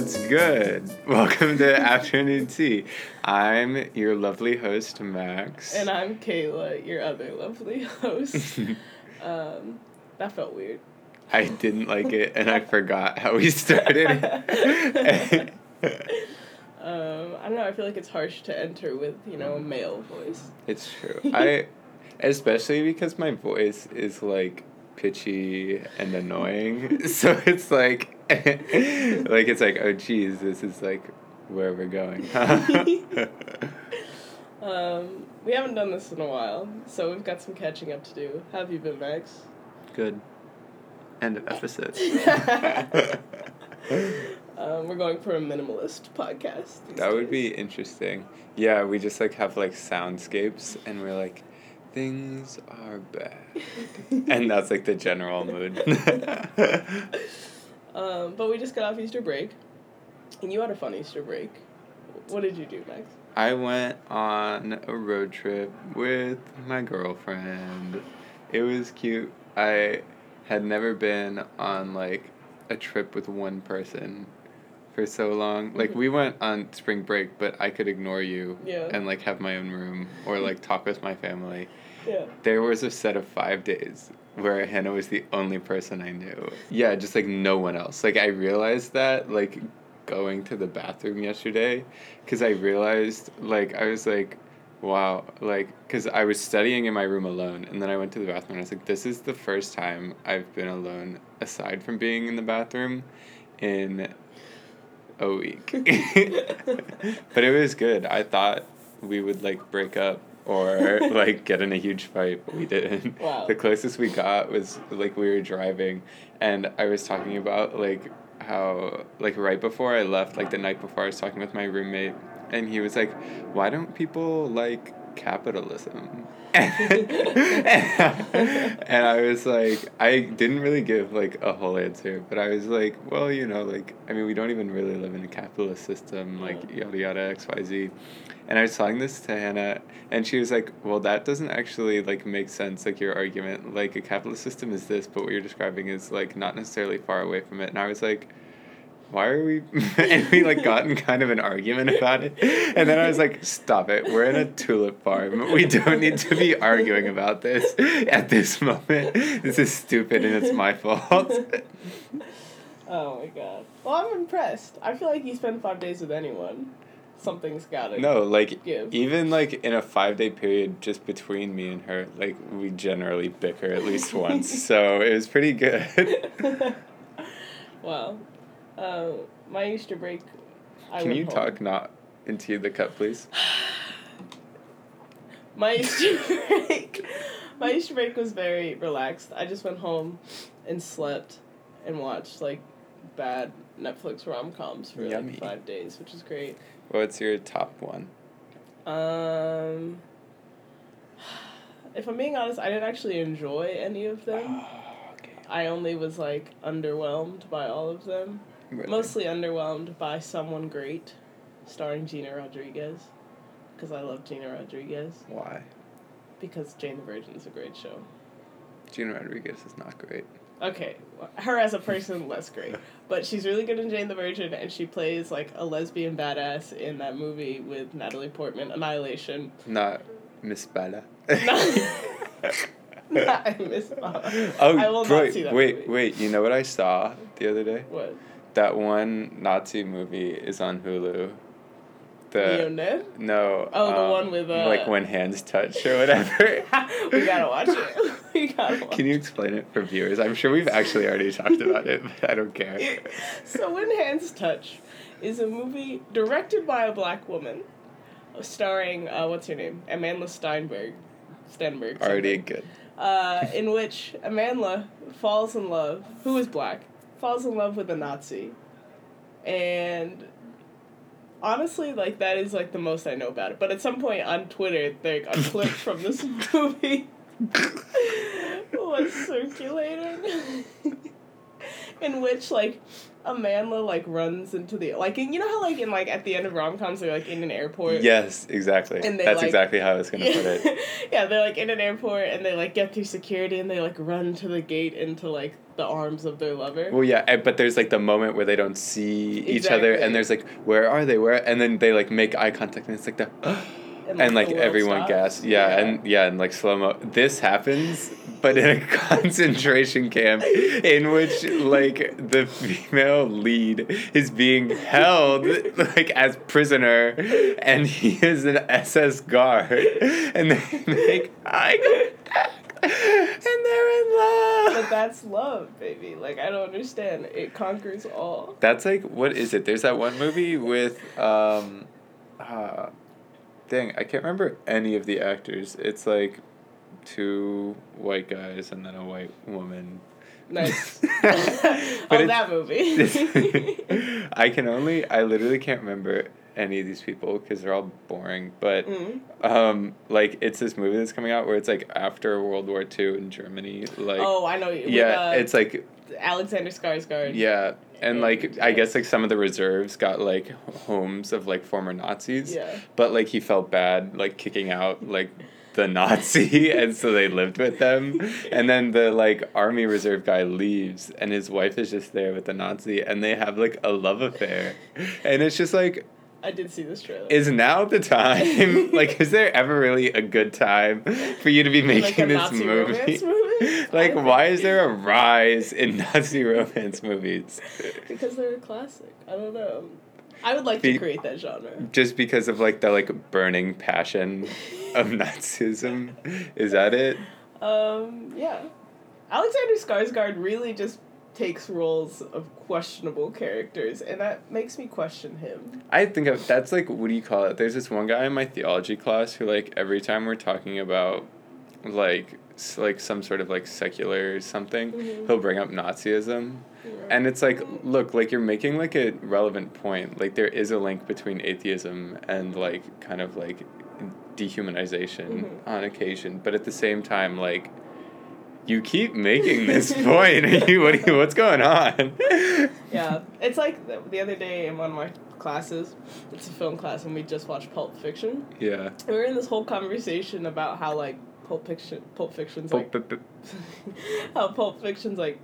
What's good? Welcome to Afternoon Tea. I'm your lovely host, Max. And I'm Kayla, your other lovely host. um, that felt weird. I didn't like it and I forgot how we started. um, I don't know, I feel like it's harsh to enter with, you know, a male voice. it's true. I especially because my voice is like pitchy and annoying. So it's like like it's like, oh geez, this is like where we're going. um, we haven't done this in a while, so we've got some catching up to do. How have you been, Max? Good. End of episode. um, we're going for a minimalist podcast. these That would be interesting. Yeah, we just like have like soundscapes and we're like, things are bad. and that's like the general mood. um, but we just got off Easter break, and you had a fun Easter break. What did you do, Max? I went on a road trip with my girlfriend. It was cute. I had never been on like a trip with one person for so long. Like we went on spring break, but I could ignore you Yeah. and like have my own room or like talk with my family. Yeah. There was a set of five days where Hannah was the only person I knew. Yeah, just like no one else. Like I realized that like going to the bathroom yesterday because I realized like I was like, wow, like because I was studying in my room alone and then I went to the bathroom and I was like, this is the first time I've been alone aside from being in the bathroom in a week. but it was good. I thought we would like break up or like get in a huge fight, but we didn't. Wow. The closest we got was like we were driving and I was talking about like how like right before I left, like the night before I was talking with my roommate and he was like, Why don't people like capitalism? and I was like, I didn't really give like a whole answer, but I was like, well, you know, like, I mean, we don't even really live in a capitalist system, like, yada yada, X, Y, Z. And I was telling this to Hannah, and she was like, well, that doesn't actually like make sense, like your argument. Like, a capitalist system is this, but what you're describing is like not necessarily far away from it. And I was like, why are we and we like got in kind of an argument about it and then i was like stop it we're in a tulip farm we don't need to be arguing about this at this moment this is stupid and it's my fault Oh my god. Well, I'm impressed. I feel like you spend five days with anyone. Something's gotta. no like Give. even like in a five day period just between me and her like we generally bicker at least once so it was pretty good wow. Uh, my Easter break. I can you home. talk not into the cup please My Easter break. My Easter break was very relaxed. I just went home and slept and watched like bad Netflix rom coms for Yummy. like five days, which is great. what's your top one Um, if I'm being honest, I didn't actually enjoy any of them. okay I only was like underwhelmed by all of them. Mostly underwhelmed by Someone Great, starring Gina Rodriguez. Because I love Gina Rodriguez. why Because Jane the Virgin is a great show. Gina Rodriguez is not great. Okay, her as a person, less great. But she's really good in Jane the Virgin, and she plays like a lesbian badass in that movie with Natalie Portman, Annihilation. Not Miss Bella. I miss Bella. oh, I will wait, not see that wait, movie. wait. You know what I saw the other day? What? That one Nazi movie is on Hulu. The no. Oh, the um, one with, uh, like when hands touch or whatever. we gotta watch it. we gotta watch Can you explain it for viewers? I'm sure we've actually already talked about it, but I don't care. so when hands touch is a movie directed by a black woman starring uh, what's her name amanda steinberg stenberg Already something, good. uh, in which amanda falls in love who is black falls in love with a nazi. And honestly like that is like the most i know about it. But at some point on twitter like a clip from this movie was circulating in which like Amanda like runs into the like you know how like in like at the end of rom coms they're like in an airport. Yes, exactly. And they, That's like- exactly how I was gonna yeah. put it. yeah, they're like in an airport and they like get through security and they like run to the gate into like the arms of their lover. Well, yeah, but there's like the moment where they don't see each other, and there's like, where are they? Where? And then they like make eye contact, and it's like the, oh, and like the world everyone gasps. Yeah, and yeah, and like slow mo. This happens, but in a concentration camp, in which like the female lead is being held like as prisoner, and he is an SS guard, and they make eye contact, and they're in love. But that's love, baby. Like I don't understand. It conquers all. That's like what is it? There's that one movie with um uh dang, I can't remember any of the actors. It's like two white guys and then a white woman. Nice. Oh, that movie. I can only I literally can't remember any of these people because they're all boring. But Mm. um, like it's this movie that's coming out where it's like after World War Two in Germany. Like oh, I know. With, yeah, uh, it's like Alexander Skarsgård. yeah, and like I guess like some of the reserves got like homes of like former Nazis. Yeah. But like he felt bad like kicking out like the Nazi and so they lived with them. And then the like army reserve guy leaves and his wife is just there with the Nazi and they have like a love affair. And it's just like I did see this trailer. is now the time? like is there ever really a good time for you to be Like making a this Nazi movie? like why is there a rise in Nazi romance movies? Because they're a classic. I don't know. I would like Be- to create that genre. just because of like the like burning passion of Nazism. Is that it? Um, yeah. Alexander Skarsgård really just takes roles of questionable characters, and that makes me question him. I think of that's like what do you call it? There's this one guy in my theology class who like every time we're talking about like like some sort of like secular something, Mhm. he'll bring up Nazism. And it's like, look, like you're making like a relevant point. Like there is a link between atheism and like kind of like dehumanization Mhm. on occasion, but at the same time, like you keep making this point. What are you, what's going on? Yeah, it's like the, the other day in one of my classes, it's a film class, and we just watched Pulp Fiction. Yeah. And we were in this whole conversation about how like Pulp Fiction, Pulp Fiction's like But, but, how Pulp Fiction's like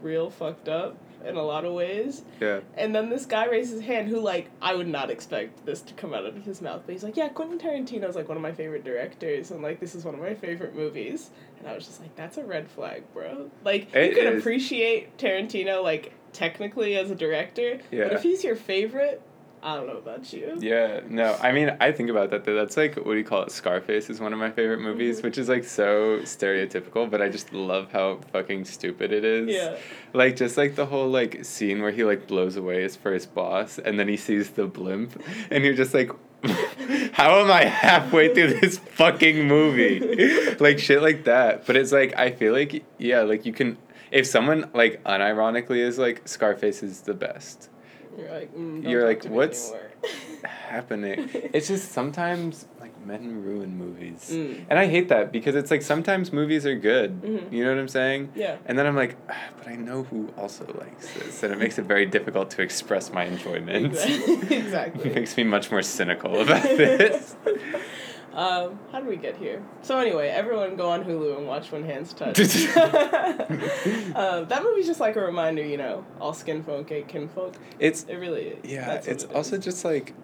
real fucked up in a lot of ways. yeah. And then this guy raised his hand who like I would not expect this to come out of his mouth, but he's like, Yeah, Quentin Tarantino's like one of my favorite directors and like this is one of my favorite movies. And I was just like, That's a red flag, bro. Like It you can is. appreciate Tarantino like technically as a director. Yeah. But if he's your favorite, I don't know about you. Yeah, no, I mean, I think about that. Though. That's like, what do you call it? Scarface is one of my favorite movies, Mhm. which is like so stereotypical, but I just love how fucking stupid it is. Yeah. Like, just like the whole like scene where he like blows away his first boss and then he sees the blimp, and you're just like, how am I halfway through this fucking movie? like, shit like that. But it's like, I feel like, yeah, like you can. If someone like unironically is like Scarface is the best, You're like, mm, You're like, what's happening. It's just sometimes like men ruin movies. Mm. And I hate that because it's like sometimes movies are good. Mhm. You know what I'm saying? Yeah. And then I'm like, ah, but I know who also likes this. And it makes it very difficult to express my enjoyment. Exactly. it exactly. makes me much more cynical about this. Um, how did we get here? So anyway, everyone go on Hulu and watch When Hands Touch. um, that movie's just like a reminder, you know, all skin folk ain't kinfolk. It's It really is. yeah, it's it also is. just like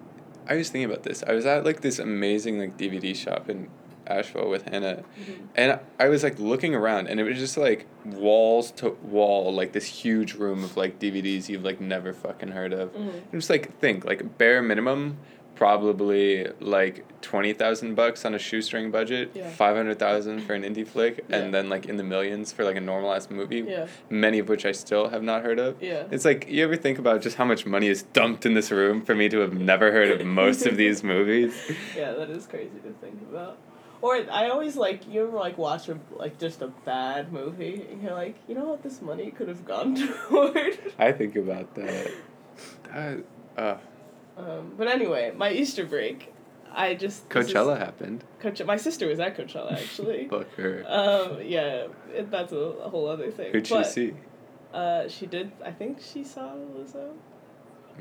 I was thinking about this. I was at like this amazing like DVD shop in Asheville with Hannah Mhm. And I was like looking around, and it was just like walls to wall, like this huge room of like DVDs you've like never fucking heard of. Mhm. And just like think, like bare minimum, probably like twenty thousand bucks on a shoestring budget, Yeah. five hundred thousand for an indie flick, Yeah. and then like in the millions for like a normalized movie. Yeah. Many of which I still have not heard of. Yeah. It's like you ever think about just how much money is dumped in this room for me to have never heard of most of these movies. Yeah, that is crazy to think about. Or I always like you ever like watch a like just a bad movie and you're like, you know what this money could have gone toward. I think about that. That uh, Um, but anyway, my Easter break, I just this is- Coachella happened. Coach, my sister was at Coachella actually. Fuck her. um, yeah, it, that's a, a whole other thing. Who'd she see? Uh, she did. I think she saw Lizzo.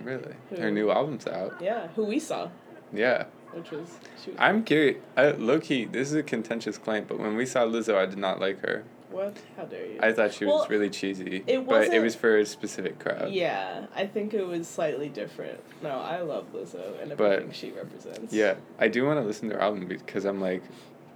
Really? Who? Her new album's out. Yeah, who we saw, Yeah. which was she was. I'm curious. I, low key, this is a contentious claim, but when we saw Lizzo, I did not like her. What? How dare you? I thought she was Well, really cheesy. it but it wasn't- for a specific crowd. yeah, I think it was slightly different. No, I love Lizzo and But- everything she represents. Yeah, I do want to listen to her album because I'm like,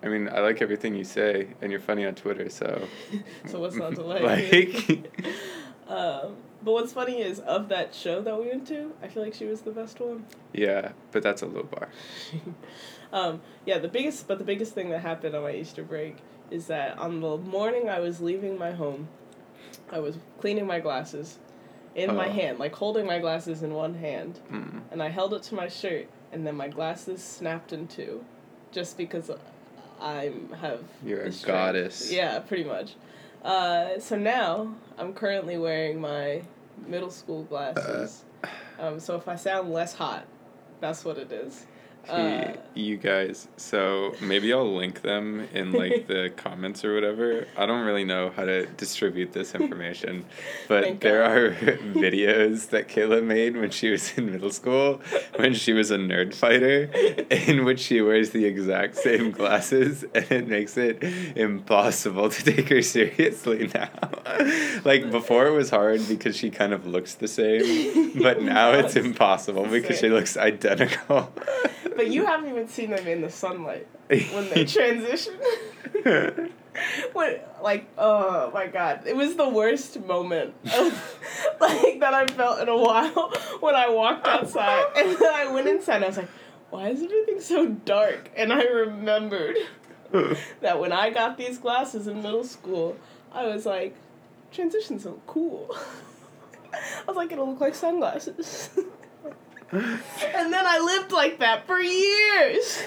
I mean, I like everything you say, and you're funny on Twitter, so. so what's not to like? like, um, but what's funny is of that show that we went to, I feel like she was the best one. yeah, but that's a low bar. um, yeah, the biggest, but the biggest thing that happened on my Easter break is that on the morning I was leaving my home, I was cleaning my glasses in my Oh. hand, like holding my glasses in one hand, Mm. and I held it to my shirt, and then my glasses snapped in two, just because I have. You're a goddess. Yeah, pretty much. Uh, so now I'm currently wearing my middle school glasses. um, so if I sound less hot, that's what it is. Uh, you guys, so maybe I'll link them in like the comments or whatever. I don't really know how to distribute this information, but there God. are videos that Kayla made when she was in middle school, when she was a nerd fighter, in which she wears the exact same glasses, and it makes it impossible to take her seriously now. like before, it was hard because she kind of looks the same, but now it's impossible because she looks identical. But you haven't even seen them in the sunlight when they transition. when like oh my god. It was the worst moment of, like that i felt in a while when i walked outside. And then i went inside and i was like why is everything so dark? And i remembered that when i got these glasses in middle school i was like transition's so cool. I was like it'll look like sunglasses and then i lived like that for years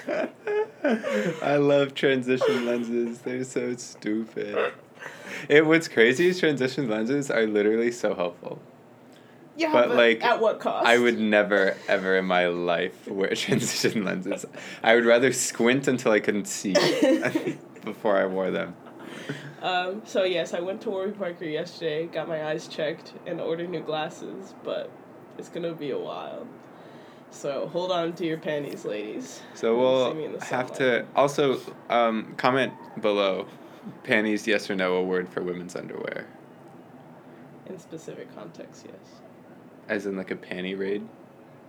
I love transition lenses. They're so stupid. It what's crazy is transition lenses are literally so helpful. yeah But, but, like, at what cost I would never ever in my life wear transition lenses. I would rather squint until I couldn't see before I wore them. Um, so yes, I went to Warby Parker yesterday, got my eyes checked, and ordered new glasses, but it's gonna be a while. So hold on to your panties, ladies. So we'll have to also um, comment below. Panties, yes or no, a word for women's underwear, In specific context, yes. as in like a panty raid.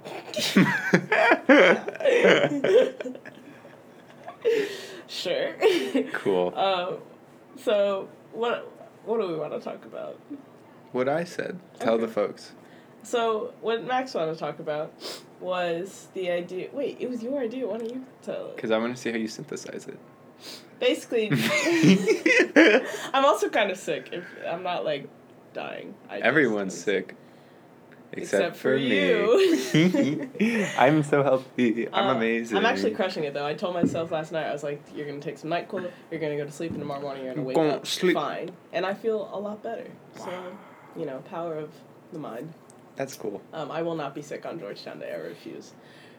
Sure. cool. um, so what what do we want to talk about? What I said. Tell the folks. So what Max wanted to talk about was the idea. Wait, it was your idea. Why don't you tell it? Because I want to see how you synthesize it. Basically, I'm also kind of sick. If I'm not like dying, I Everyone's sick. Except, Except for, for me. I'm so healthy. I'm Uh, amazing. I'm actually crushing it though. I told myself last night I was like, "You're gonna take some night Nyquil. You're gonna go to sleep, and tomorrow morning you're gonna wake up sleep. fine." And I feel a lot better. So, you know, power of the mind. That's cool. Um, I will not be sick on Georgetown Day. I refuse.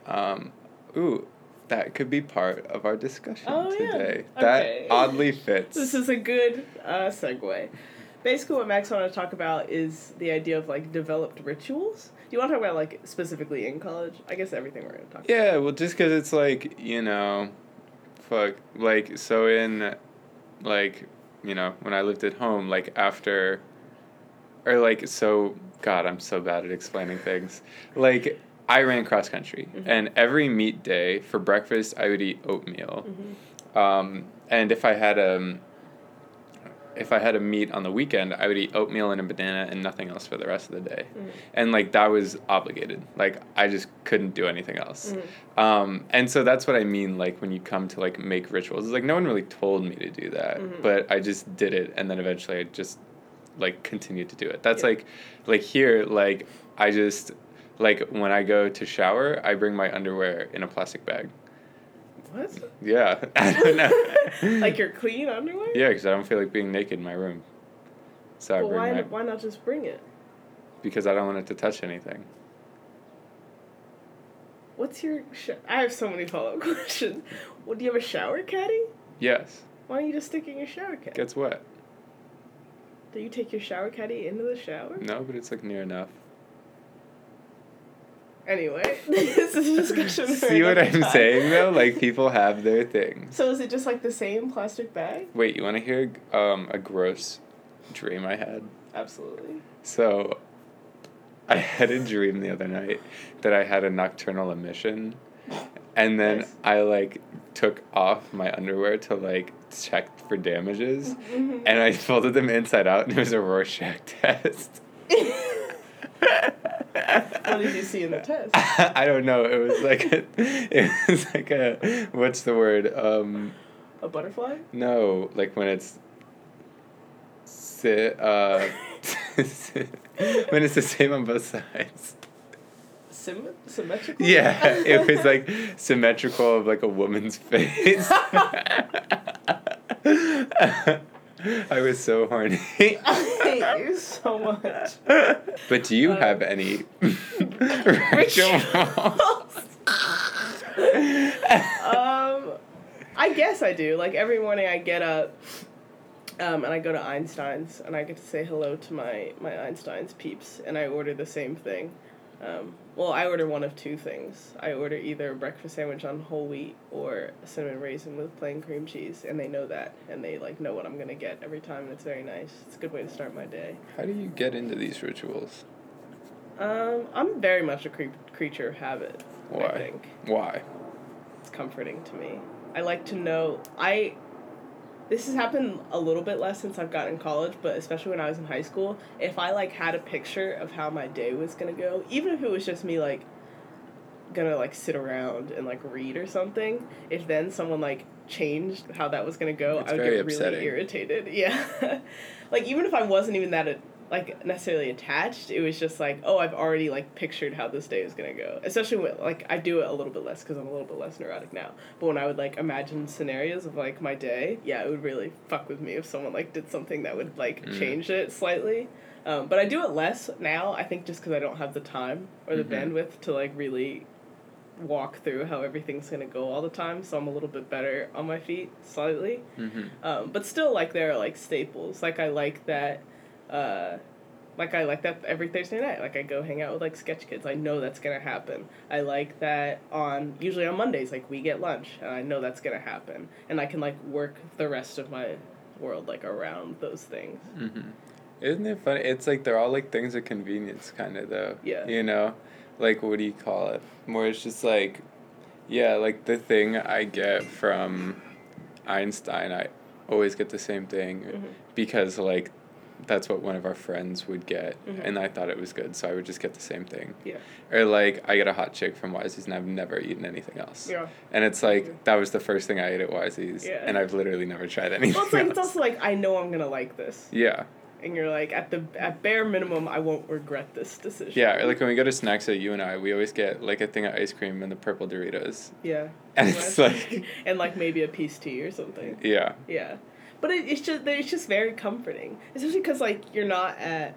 Um, ooh, that could be part of our discussion Oh, yeah. today. Okay. That oddly fits. This is a good uh, segue. Basically, what Max wanted to talk about is the idea of like developed rituals. Do you want to talk about like specifically in college? I guess everything we're gonna talk. Yeah, well, just because it's like, you know, fuck, like, so in, like, you know, when I lived at home, like, after, or like, so, God, I'm so bad at explaining things. Like, I ran cross country, Mhm. and every meet day for breakfast, I would eat oatmeal. Mm-hmm. Um, and if I had a, if I had a meet on the weekend, I would eat oatmeal and a banana and nothing else for the rest of the day. Mhm. And like that was obligated. Like I just couldn't do anything else. Mhm. Um, and so that's what I mean. Like when you come to like make rituals, it's like no one really told me to do that, Mhm. but I just did it, and then eventually I just like continue to do it. That's Yeah. like, like here, like I just like when I go to shower, I bring my underwear in a plastic bag. What? Yeah, I don't know. like your clean underwear? Yeah, because I don't feel like being naked in my room. So I Well, bring why my why not just bring it? because I don't want it to touch anything. What's your? Sh- I have so many follow up questions. Well, do you have a shower caddy? Yes, Why don't you just stick it in your shower caddy? gets wet. Do you take your shower caddy into the shower? No, but it's like near enough. Anyway, this is a discussion. See what I'm time. saying though? Like people have their things. So is it just like the same plastic bag? Wait, you want to hear um, a gross dream I had? Absolutely. So, I had a dream the other night that I had a nocturnal emission, and then Nice. I like took off my underwear to like check for damages, and I folded them inside out, and it was a Rorschach test. what did you see in the test? I don't know. It was like a, it was like a what's the word? Um, A butterfly? no, like when it's sit uh, when it's the same on both sides. Sym- symmetrical? Yeah, it was like symmetrical of like a woman's face. I was so horny. I hate you so much. But do you Um, have any rituals? um, I guess I do. Like every morning, I get up, um, and I go to Einstein's, and I get to say hello to my my Einstein's peeps, and I order the same thing. Um, well, I order one of two things. I order either a breakfast sandwich on whole wheat or a cinnamon raisin with plain cream cheese, and they know that, and they like know what I'm gonna get every time, and it's very nice. It's a good way to start my day. How do you get into these rituals? Um, I'm very much a cre- creature of habit. I Why? think. Why? it's comforting to me. I like to know I this has happened a little bit less since I've gotten in college, but especially when I was in high school, if I like had a picture of how my day was gonna go, even if it was just me like gonna like sit around and like read or something, if then someone like changed how that was gonna go, It's I would get upsetting. really irritated. Yeah. like even if I wasn't even that like necessarily attached, it was just like, oh, I've already like pictured how this day is gonna go. Especially when like I do it a little bit less because I'm a little bit less neurotic now. But when I would like imagine scenarios of like my day, yeah, it would really fuck with me if someone like did something that would like Mm. change it slightly. Um, but I do it less now. I think just because I don't have the time or the Mhm. bandwidth to like really walk through how everything's gonna go all the time. So I'm a little bit better on my feet slightly. Mm-hmm. Um, but still, like there are like staples. Like I like that. Uh, like I like that every Thursday night. Like I go hang out with like sketch kids. I know that's gonna happen. I like that on usually on Mondays. Like we get lunch, and I know that's gonna happen. And I can like work the rest of my world like around those things. Mm-hmm. Isn't it funny? It's like they're all like things of convenience, kind of though. Yeah. You know, like what do you call it? More it's just like, yeah, like the thing I get from Einstein, I always get the same thing Mhm. because like that's what one of our friends would get, Mhm. and I thought it was good, so I would just get the same thing. Yeah. Or like I get a hot chick from Wisey's, and I've never eaten anything else. Yeah. And it's like that was the first thing I ate at Wisey's, Yeah. and I've literally never tried anything Well, it's like it's also like I know I'm gonna like this, yeah. and you're like at the at bare minimum I won't regret this decision. Yeah, like when we go to snacks at you and I, we always get like a thing of ice cream and the purple Doritos. Yeah. And it's like, and like maybe a peace tea or something. yeah, Yeah, but it, it's just it's just very comforting, especially because like you're not at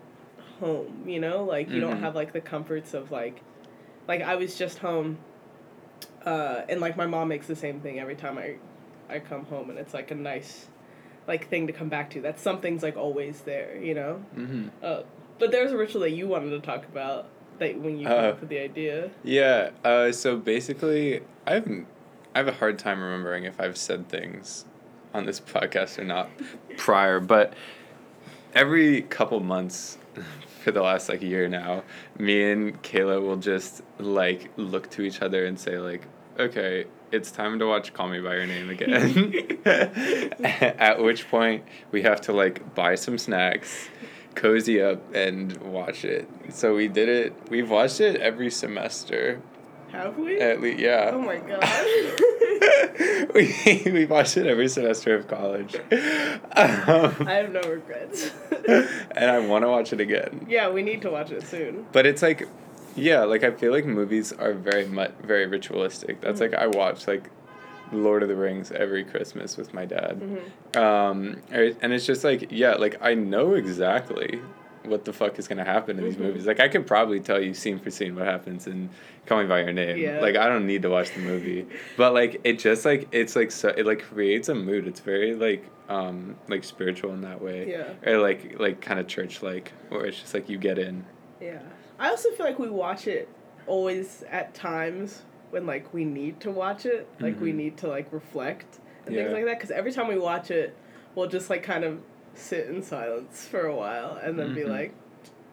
home, you know, like you don't Mhm. have like the comforts of like, like I was just home, uh, and like my mom makes the same thing every time I, I come home, and it's like a nice, like thing to come back to. That something's like always there, you know. mm-hmm. Uh, but there's a ritual that you wanted to talk about that when you came Uh, up with the idea. yeah. Uh, so basically, I have I have a hard time remembering if I've said things on this podcast or not prior, but every couple months for the last like a year now, me and Kayla will just like look to each other and say like, okay, it's time to watch Call Me by Your Name again. At which point we have to like buy some snacks, cozy up and watch it. So we did it. We've watched it every semester. Have we? At least, yeah. oh my god. we we watched it every semester of college. I Um, have no regrets. and I want to watch it again. yeah, we need to watch it soon. But it's like, yeah, like I feel like movies are very much very ritualistic. That's Mhm. like I watch like Lord of the Rings every Christmas with my dad. hmm Um, er- and it's just like yeah, like I know exactly what the fuck is gonna happen in these Mhm. movies. Like I could probably tell you scene for scene what happens in Call Me by Your Name. Yeah. Like I don't need to watch the movie, but like it just like it's like so it like creates a mood. It's very like um like spiritual in that way. Yeah. Or like like kind of church like, where it's just like you get in. Yeah. I also feel like we watch it always at times when like we need to watch it, like we Mhm. need to like reflect and Yeah. things like that. Because every time we watch it, we'll just like kind of sit in silence for a while and then be Mhm. like,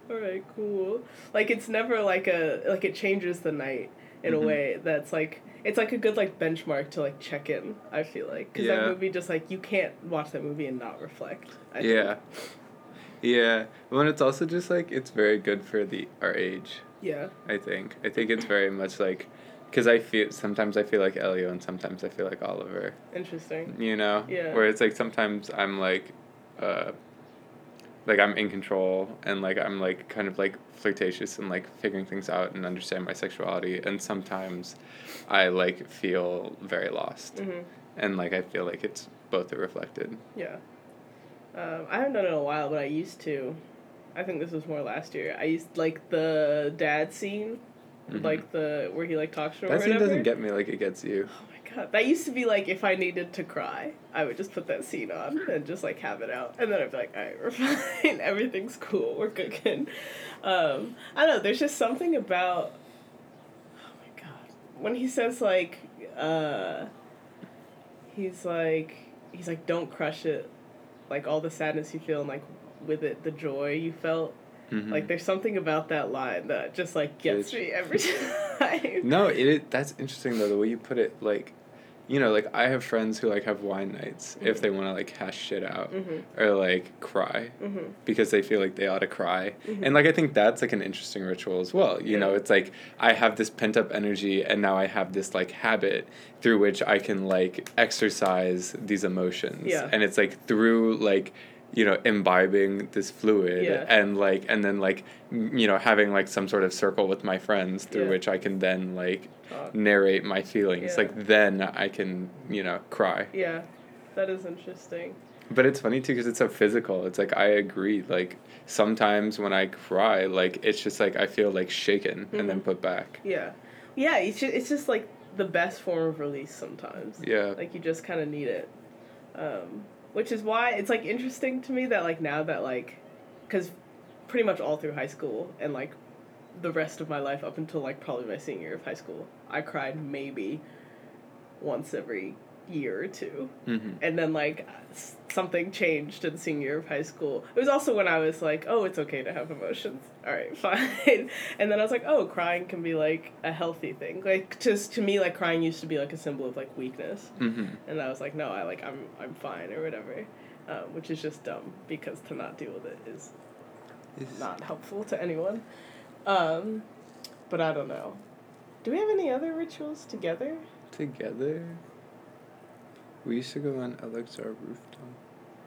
"All right, cool." Like it's never like a like it changes the night in Mhm. a way that's like it's like a good like benchmark to like check in. I feel like because Yeah. that movie just like you can't watch that movie and not reflect. I think. yeah. Yeah. Well, and it's also just like it's very good for the our age. Yeah. I think. I think it's very much like, because I feel sometimes I feel like Elio and sometimes I feel like Oliver. Interesting. You know. Yeah. Where it's like sometimes I'm like, uh, like I'm in control and like I'm like kind of like flirtatious and like figuring things out and understand my sexuality and sometimes I like feel very lost hmm and like I feel like it's both are reflected. Yeah. Um, I haven't done it in a while, but I used to. I think this was more last year. I used like the dad scene, Mhm. like the where he like talks to her. that scene doesn't get me like it gets you. Oh god, that used to be like if I needed to cry, I would just put that scene on and just like have it out, and then I'd be like, all right, we're fine, everything's cool, we're cooking. Um, I don't know. There's just something about. Oh my god, when he says like, uh, he's like, he's like, don't crush it, like all the sadness you feel and like with it the joy you felt. Mhm. Like there's something about that line that just like gets Bitch. me every time. No, it that's interesting though the way you put it. Like, you know, like I have friends who like have wine nights if Mhm. they want to like hash shit out Mhm. or like cry Mhm. because they feel like they ought to cry. Mhm. And like I think that's like an interesting ritual as well. You know, it's like I have this pent up energy and now I have this like habit through which I can like exercise these emotions. Yeah. And it's like through like you know imbibing this fluid Yeah. and like and then like you know having like some sort of circle with my friends through Yeah. which I can then like Talk. narrate my feelings Yeah. like then I can you know cry Yeah, that is interesting. but it's funny too because it's so physical. It's like I agree. Like sometimes when I cry, like it's just like I feel like shaken and then Mhm. put back. Yeah, yeah. It's just, it's just like the best form of release sometimes. Yeah. Like you just kind of need it, um, which is why it's like interesting to me that like now that like, because pretty much all through high school and like the rest of my life up until like probably my senior year of high school, I cried maybe once every year or two. Mm-hmm. and then like something changed in senior year of high school. It was also when I was like, oh, it's okay to have emotions. All right, fine. and then I was like, oh, crying can be like a healthy thing. Like just to me, like crying used to be like a symbol of like weakness, Mm-hmm. and I was like, no, I like I'm I'm fine or whatever, um, which is just dumb because to not deal with it is not helpful to anyone. Um, but I don't know. Do we have any other rituals together? together. We used to go on LXR rooftop.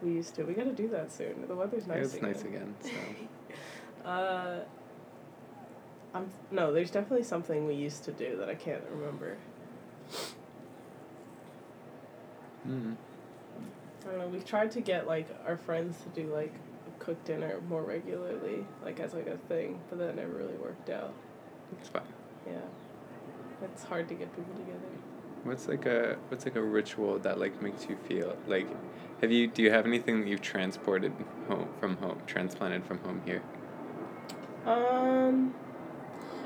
We used to. We gotta do that soon. The weather's nice. Yeah, it's again. nice again. So Uh, I'm no. There's definitely something we used to do that I can't remember. mm. I don't know. We've tried to get like our friends to do like cook dinner more regularly, like as like a thing, but that never really worked out. it's fine. Yeah, it's hard to get people together. What's like a what's like a ritual that like makes you feel like? Have you do you have anything that you've transported home from home, transplanted from home here? Um,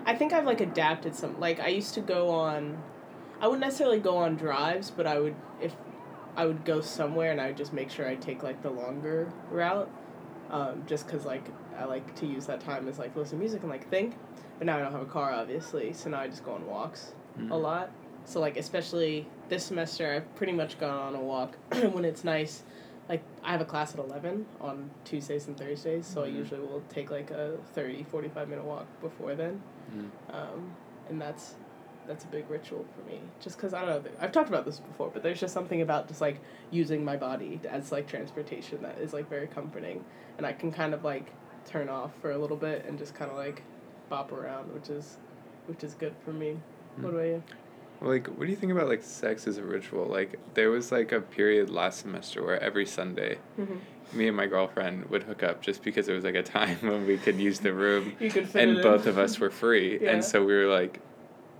I think I've like adapted some. Like I used to go on, I wouldn't necessarily go on drives, but I would if I would go somewhere and I would just make sure I take like the longer route, um, just because like I like to use that time as like listen to music and like think. But now I don't have a car, obviously, so now I just go on walks Mm. a lot. So like especially this semester, I've pretty much gone on a walk when it's nice. Like I have a class at eleven on Tuesdays and Thursdays, so I Mhm. usually will take like a 30, 45 minute walk before then, Mm. um, and that's that's a big ritual for me. Just because I don't know, I've talked about this before, but there's just something about just like using my body as like transportation that is like very comforting, and I can kind of like turn off for a little bit and just kind of like bop around, which is which is good for me. What Mm. about you? Like, what do you think about like sex as a ritual? Like, there was like a period last semester where every Sunday, Mm-hmm. me and my girlfriend would hook up just because it was like a time when we could use the room, You could fit and both of us were free, Yeah. and so we were like,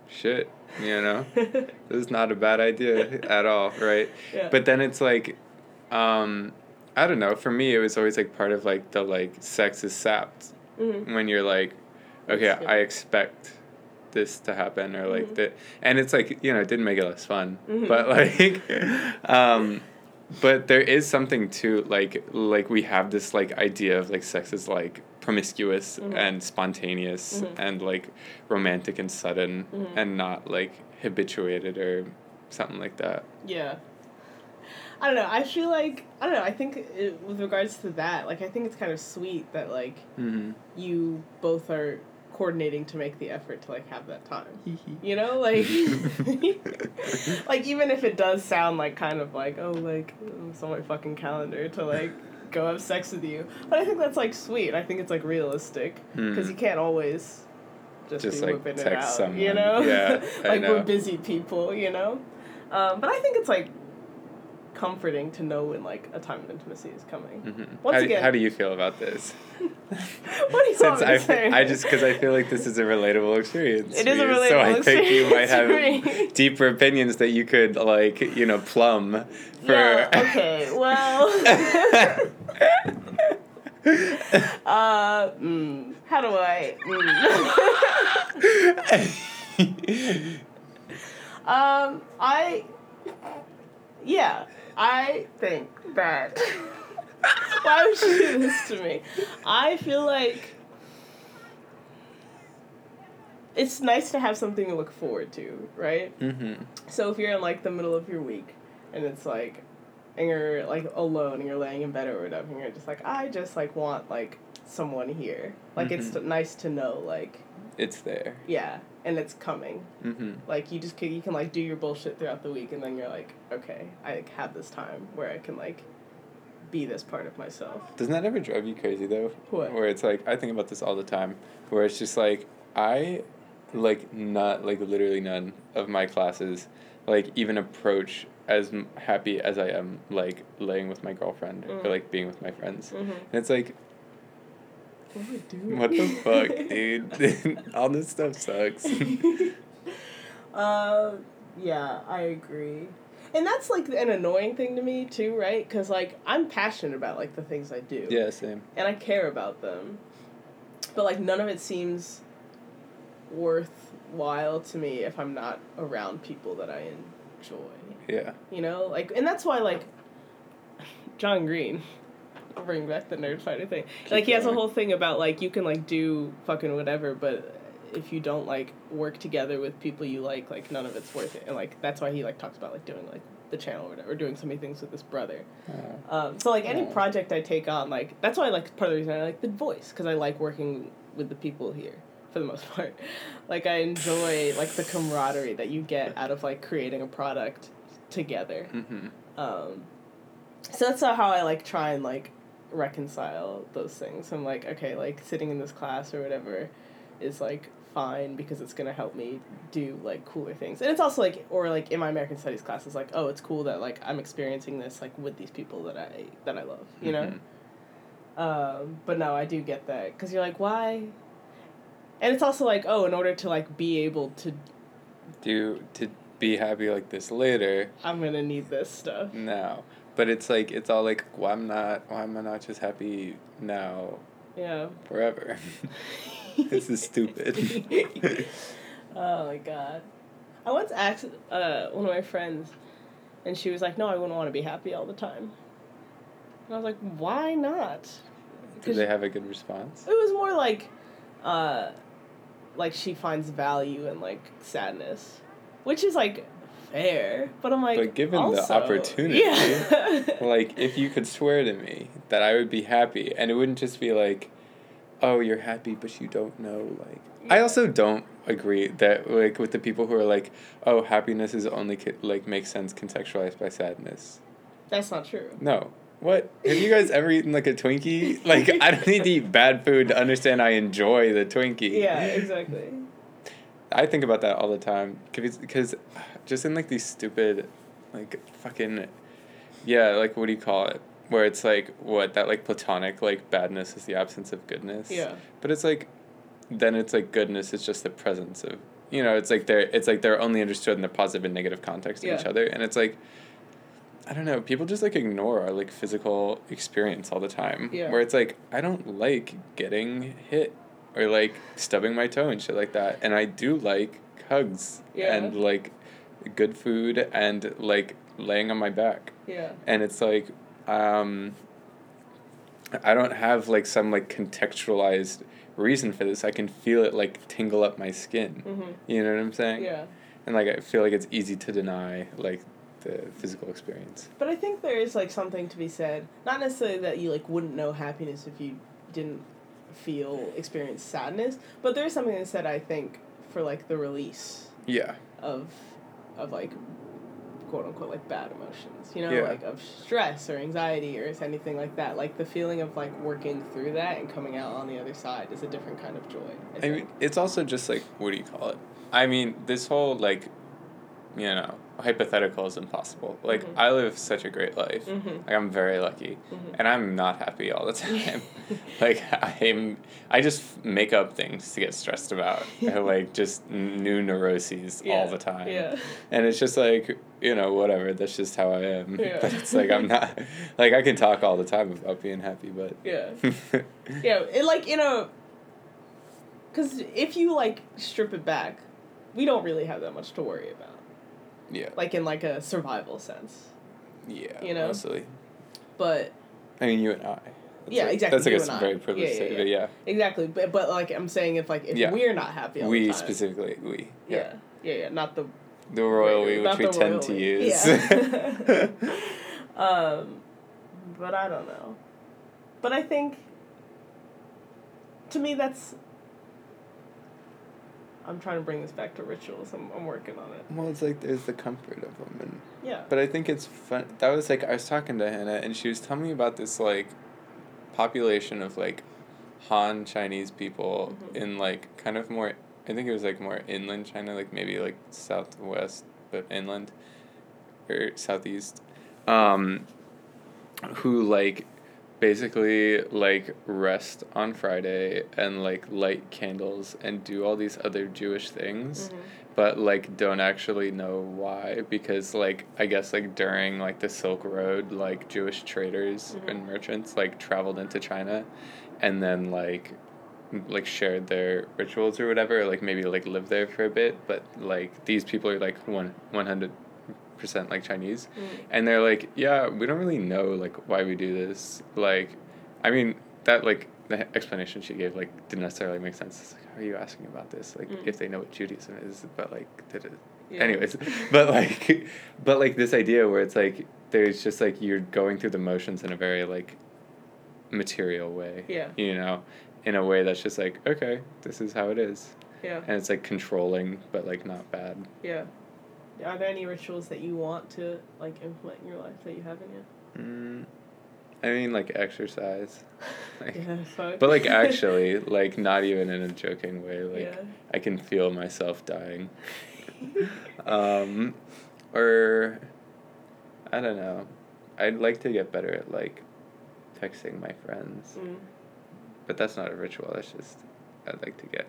shit, you know, this is not a bad idea at all, right? yeah. But then it's like, um, I don't know. For me, it was always like part of like the like sex is sapped Mhm. when you're like, okay, I expect this to happen or like Mhm. that, and it's like you know it didn't make it less fun, Mhm. but like, um, but there is something to like like we have this like idea of like sex is like promiscuous Mhm. and spontaneous Mhm. and like romantic and sudden Mhm. and not like habituated or something like that. Yeah. I don't know. I feel like I don't know. I think it, with regards to that, like I think it's kind of sweet that like Mm-hmm. you both are coordinating to make the effort to like have that time. You know, like like even if it does sound like kind of like oh like it's on my fucking calendar to like go have sex with you, but I think that's like sweet. I think it's like realistic because Mm. you can't always just, Just, be like, whipping it text out. someone. You know, Yeah, I like we're busy people. You know, um, but I think it's like comforting to know when like a time of intimacy is coming. Mm-hmm. Once how, again- how do you feel about this? what do you Since I, to say? I just because I feel like this is a relatable experience. It is a you, relatable So I think you might experience for me. have deeper opinions that you could like you know plumb for. Yeah, okay, well. uh, mm, how do I? Mm. um, I. Yeah, I think that. Why would you do this to me? I feel like. It's nice to have something to look forward to, right? mm-hmm. So if you're in like the middle of your week and it's like and you're like alone and you're laying in bed or whatever and you're just like I just like want like someone here. Like it's Mhm. nice to know like It's there. yeah, and it's coming. Mm-hmm. Like you just can, you can like do your bullshit throughout the week and then you're like okay, I like, have this time where I can like be this part of myself. Doesn't that ever drive you crazy though? What? Where it's like I think about this all the time. Where it's just like I, like not like literally none of my classes, like even approach as happy as I am like laying with my girlfriend Mm. or like being with my friends. Mm-hmm. And it's like What do we do? what the fuck, dude? all this stuff sucks. uh, yeah, I agree. And that's like an annoying thing to me too, right? Because like I'm passionate about like the things I do. yeah, same. And I care about them. But like none of it seems worthwhile to me if I'm not around people that I enjoy. Yeah. You know? Like and that's why like John Green I'll bring back the nerd fighter thing. Keep like he has a whole thing about like you can like do fucking whatever, but if you don't like work together with people you like, like none of it's worth it. And like that's why he like talks about like doing like the channel or whatever, or doing so many things with his brother. Uh, Um, so like any project I take on, like that's why I like part of the reason I like the voice because I like working with the people here for the most part. Like I enjoy like the camaraderie that you get out of like creating a product together. mm-hmm. Um, so that's how I like try and like reconcile those things. I'm like, okay, like sitting in this class or whatever is like fine because it's gonna help me do like cooler things. And it's also like or like in my American Studies class it's like, oh, it's cool that like I'm experiencing this like with these people that I that I love, you know? Um, but no, I do get that because you're like, why? And it's also like, oh, in order to like be able to, Do to be happy like this later. I'm gonna need this stuff. No. But it's like it's all like why I'm not why am I not just happy now Yeah. forever? this is stupid. oh my god. I once asked uh, one of my friends, and she was like, "No, I wouldn't want to be happy all the time." And I was like, "Why not?" Did they have a good response? It was more like, uh, like she finds value in like sadness, which is like fair. But I'm like, But given the opportunity, yeah. Like if you could swear to me that I would be happy and it wouldn't just be like, oh, you're happy but you don't know like I also don't agree that like with the people who are like, oh, happiness is only co- like makes sense contextualized by sadness. That's not true. No. What? Have you guys ever eaten like a Twinkie? Like I don't need to eat bad food to understand I enjoy the Twinkie. Yeah, exactly. I think about that all the time because just in like these stupid, like fucking, yeah, like what do you call it? Where it's like what that like platonic like badness is the absence of goodness. Yeah. But it's like, then it's like goodness is just the presence of you know it's like they're it's like they're only understood in the positive and negative context of each other and it's like. I don't know. People just like ignore our like physical experience all the time. Yeah. Where it's like I don't like getting hit or like stubbing my toe and shit like that. And I do like hugs Yeah. and like good food and like laying on my back. Yeah. And it's like um I don't have like some like contextualized reason for this. I can feel it like tingle up my skin. Mhm. You know what I'm saying? Yeah. And like I feel like it's easy to deny like the physical experience. But I think there is like something to be said. Not necessarily that you like wouldn't know happiness if you didn't feel experience sadness, but there is something to be said I think for like the release Yeah. of of like quote unquote like bad emotions. You know, Yeah. like of stress or anxiety or anything like that. Like the feeling of like working through that and coming out on the other side is a different kind of joy. I, I mean, it's also just like what do you call it? I mean, this whole like, you know, hypothetical is impossible. Like Mhm. I live such a great life. Mhm. Like I'm very lucky, Mhm. and I'm not happy all the time. like I'm, I just make up things to get stressed about, like just new neuroses all the time. Yeah. And it's just like you know whatever. That's just how I am. Yeah. But it's like I'm not. Like I can talk all the time about being happy, but. Yeah. Yeah, it like you know, cuz if you like strip it back, we don't really have that much to worry about. Yeah. Like in like a survival sense. Yeah. you know? Mostly. But I mean, you and I. That's Yeah, like, exactly, That's like you a very privileged Yeah, yeah, state, but yeah. exactly, but but like I'm saying if like if Yeah. we're not happy we time. specifically, we. Yeah. Yeah, yeah, not the The royal we, which we tend to we. use. Yeah. um but I don't know. But I think to me that's I'm trying to bring this back to rituals. I'm, I'm working on it. well, it's like there's the comfort of them, and Yeah. but I think it's fun. That was like I was talking to Hannah, and she was telling me about this like population of like Han Chinese people Mhm. in like kind of more. I think it was like more inland China, like maybe like southwest, but inland or southeast. Um, who like basically like rest on Friday and like light candles and do all these other Jewish things Mhm. but like don't actually know why because like I guess like during like the Silk Road like Jewish traders Mhm. and merchants like traveled into China and then like like shared their rituals or whatever or, like maybe like lived there for a bit but like these people are like one 100% like Chinese Mm. and they're like yeah we don't really know like why we do this like i mean that like the explanation she gave like didn't necessarily make sense it's like are you asking about this like Mm. if they know what judaism is but like did it Yeah. anyways but like but like this idea where it's like there's just like you're going through the motions in a very like material way Yeah. you know in a way that's just like okay this is how it is Yeah. and it's like controlling but like not bad Yeah. Are there any rituals that you want to like implement in your life that you haven't yet? mm, i mean like exercise like, Yeah, fuck. But like actually, like not even in a joking way. Like Yeah. I can feel myself dying. um, or I don't know. I'd like to get better at like texting my friends, Mm, but that's not a ritual. That's just I'd like to get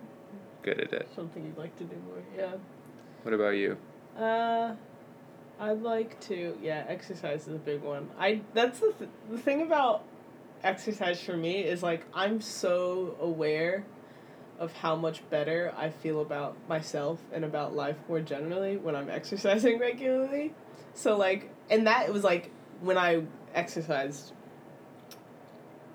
good at it. something you'd like to do more. Yeah. What about you? Uh, I'd like to. Yeah, exercise is a big one. I that's the th- the thing about exercise for me is like I'm so aware of how much better I feel about myself and about life more generally when I'm exercising regularly. So like, and that was like when I exercised.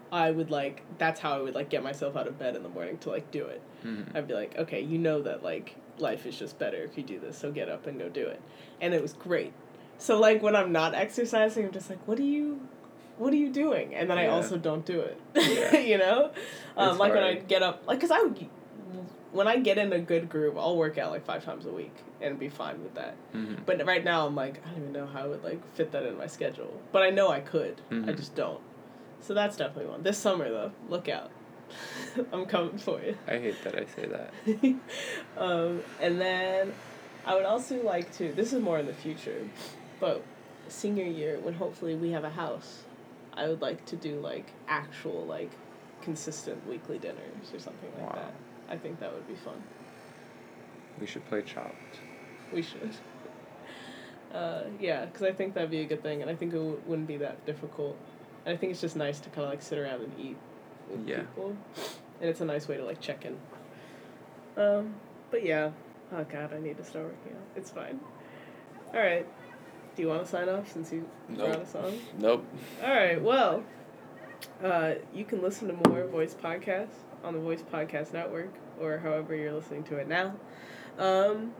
I would like that's how I would like get myself out of bed in the morning to like do it. Mhm. I'd be like, okay, you know that like life is just better if you do this, so get up and go do it. And it was great. So like when I'm not exercising, I'm just like, what are you what are you doing? And then I also don't do it. Yeah. you know? Um, like when I get up like cuz I would when I get in a good groove, I'll work out like 5 times a week and be fine with that. Mhm. But right now I'm like, I don't even know how I would like fit that in my schedule. But I know I could. I Mhm. just don't. So that's definitely one. This summer though, look out. I'm coming for you. I hate that I say that. um, and then I would also like to. This is more in the future, but senior year when hopefully we have a house, I would like to do like actual like consistent weekly dinners or something like Wow. that. I think that would be fun. We should play Chopped. We should. Uh, yeah, because I think that'd be a good thing, and I think it w- wouldn't be that difficult. And I think it's just nice to kind of like sit around and eat with Yeah. people, and it's a nice way to like check in. Um, but yeah, oh god, I need to start working out. It's fine. All right. Do you want to sign off since you brought Nope. us on? Nope. All right. Well, uh, you can listen to more Voice Podcasts on the Voice Podcast Network or however you're listening to it now. Um,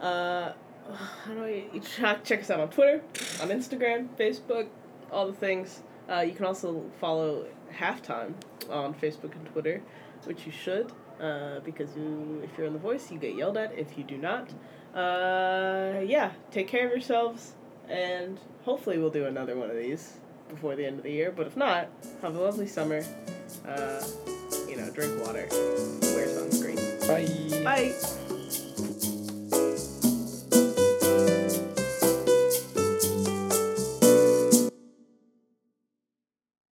uh, how do I check check us out on Twitter, on Instagram, Facebook, all the things. Uh, you can also follow Halftime on Facebook and Twitter, which you should, uh, because you, if you're in the voice, you get yelled at. If you do not, uh, yeah, take care of yourselves, and hopefully we'll do another one of these before the end of the year. But if not, have a lovely summer. Uh, you know, drink water, wear sunscreen. Bye. Bye.